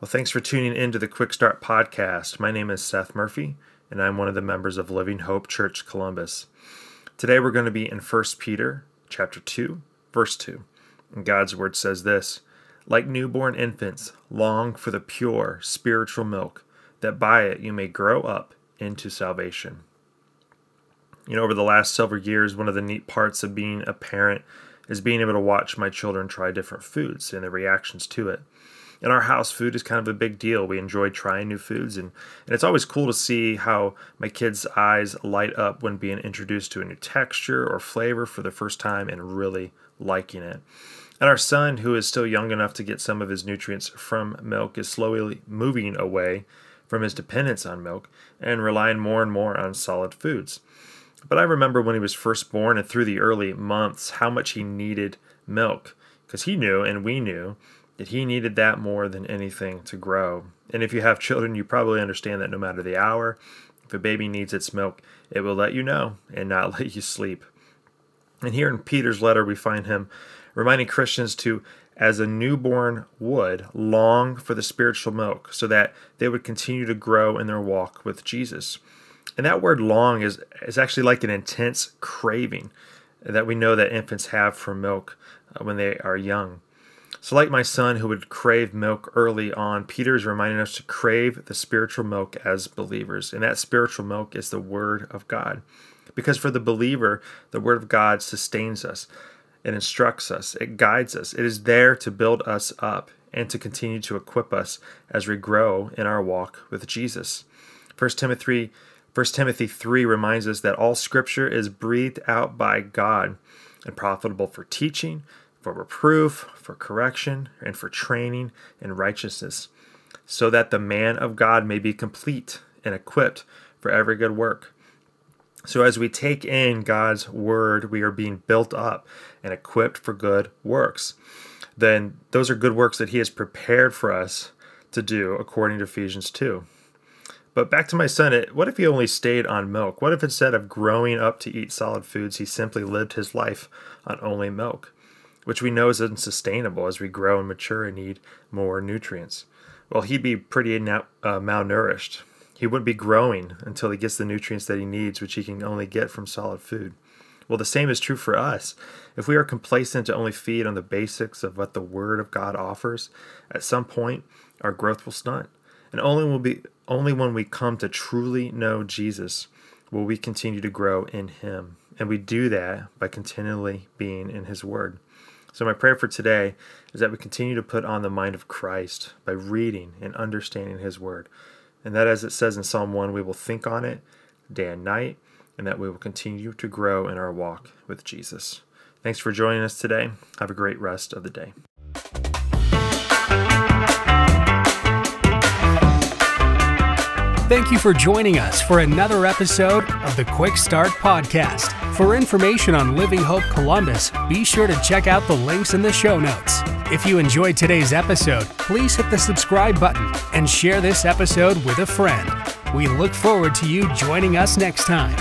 Well, thanks for tuning in to the Quick Start Podcast. My name is Seth Murphy, and I'm one of the members of Living Hope Church Columbus. Today we're going to be in 1 Peter chapter 2, verse 2. And God's word says this Like newborn infants, long for the pure spiritual milk, that by it you may grow up into salvation. You know, over the last several years, one of the neat parts of being a parent is being able to watch my children try different foods and their reactions to it in our house, food is kind of a big deal. We enjoy trying new foods, and, and it's always cool to see how my kids' eyes light up when being introduced to a new texture or flavor for the first time and really liking it. And our son, who is still young enough to get some of his nutrients from milk, is slowly moving away from his dependence on milk and relying more and more on solid foods. But I remember when he was first born and through the early months how much he needed milk because he knew and we knew that he needed that more than anything to grow. And if you have children, you probably understand that no matter the hour, if a baby needs its milk, it will let you know and not let you sleep. And here in Peter's letter, we find him reminding Christians to, as a newborn would, long for the spiritual milk so that they would continue to grow in their walk with Jesus. And that word long is, is actually like an intense craving that we know that infants have for milk uh, when they are young. So, like my son who would crave milk early on, Peter is reminding us to crave the spiritual milk as believers. And that spiritual milk is the Word of God. Because for the believer, the Word of God sustains us, it instructs us, it guides us, it is there to build us up and to continue to equip us as we grow in our walk with Jesus. 1 Timothy 1 Timothy 3 reminds us that all scripture is breathed out by God and profitable for teaching, for reproof, for correction, and for training in righteousness, so that the man of God may be complete and equipped for every good work. So, as we take in God's word, we are being built up and equipped for good works. Then, those are good works that He has prepared for us to do according to Ephesians 2. But back to my son, what if he only stayed on milk? What if instead of growing up to eat solid foods, he simply lived his life on only milk? Which we know is unsustainable as we grow and mature and need more nutrients. Well, he'd be pretty uh, malnourished. He wouldn't be growing until he gets the nutrients that he needs, which he can only get from solid food. Well, the same is true for us. If we are complacent to only feed on the basics of what the Word of God offers, at some point our growth will stunt. And only will be only when we come to truly know Jesus will we continue to grow in Him. And we do that by continually being in His Word. So, my prayer for today is that we continue to put on the mind of Christ by reading and understanding His Word. And that, as it says in Psalm 1, we will think on it day and night, and that we will continue to grow in our walk with Jesus. Thanks for joining us today. Have a great rest of the day. Thank you for joining us for another episode of the Quick Start Podcast. For information on Living Hope Columbus, be sure to check out the links in the show notes. If you enjoyed today's episode, please hit the subscribe button and share this episode with a friend. We look forward to you joining us next time.